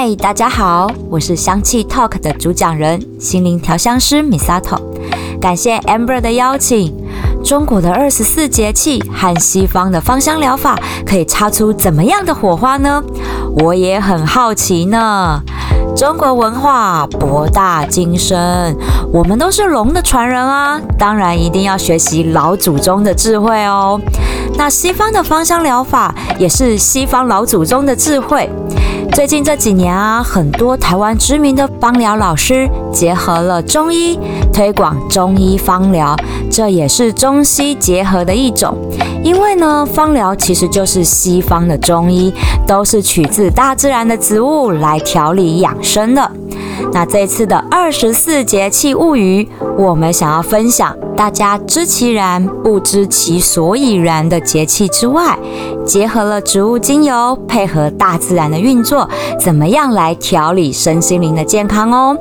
嗨，大家好，我是香气 Talk 的主讲人，心灵调香师 Misato。感谢 Amber 的邀请。中国的二十四节气和西方的芳香疗法可以擦出怎么样的火花呢？我也很好奇呢。中国文化博大精深，我们都是龙的传人啊，当然一定要学习老祖宗的智慧哦。那西方的芳香疗法也是西方老祖宗的智慧。最近这几年啊，很多台湾知名的芳疗老师结合了中医，推广中医芳疗，这也是中西结合的一种。因为呢，芳疗其实就是西方的中医，都是取自大自然的植物来调理养生的。那这次的二十四节气物语，我们想要分享大家知其然不知其所以然的节气之外，结合了植物精油配合大自然的运作，怎么样来调理身心灵的健康哦？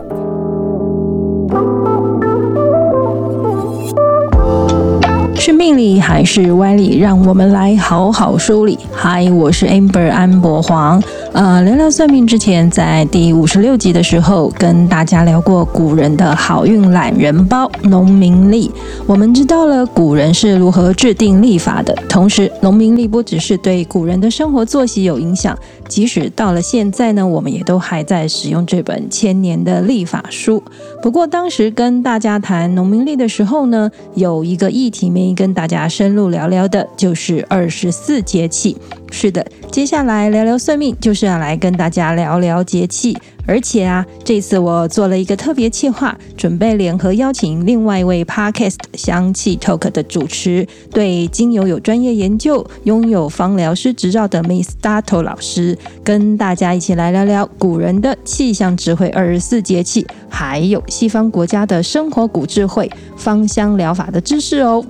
是命理还是歪理？让我们来好好梳理。嗨，我是 Amber 安博黄。呃，聊聊算命之前，在第五十六集的时候，跟大家聊过古人的好运懒人包——农民历。我们知道了古人是如何制定历法的，同时，农民历不只是对古人的生活作息有影响，即使到了现在呢，我们也都还在使用这本千年的历法书。不过，当时跟大家谈农民历的时候呢，有一个议题没跟大家深入聊聊的，就是二十四节气。是的，接下来聊聊算命，就是是要来跟大家聊聊节气。而且啊，这次我做了一个特别企划，准备联合邀请另外一位 Podcast 香气 Talk 的主持，对精油有专业研究、拥有芳疗师执照的 Miss Dato 老师，跟大家一起来聊聊古人的气象智慧、二十四节气，还有西方国家的生活古智慧、芳香疗法的知识哦。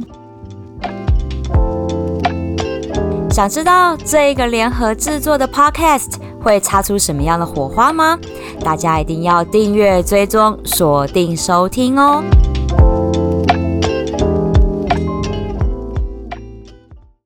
想知道这个联合制作的 Podcast 会擦出什么样的火花吗？大家一定要订阅、追踪、锁定收听哦！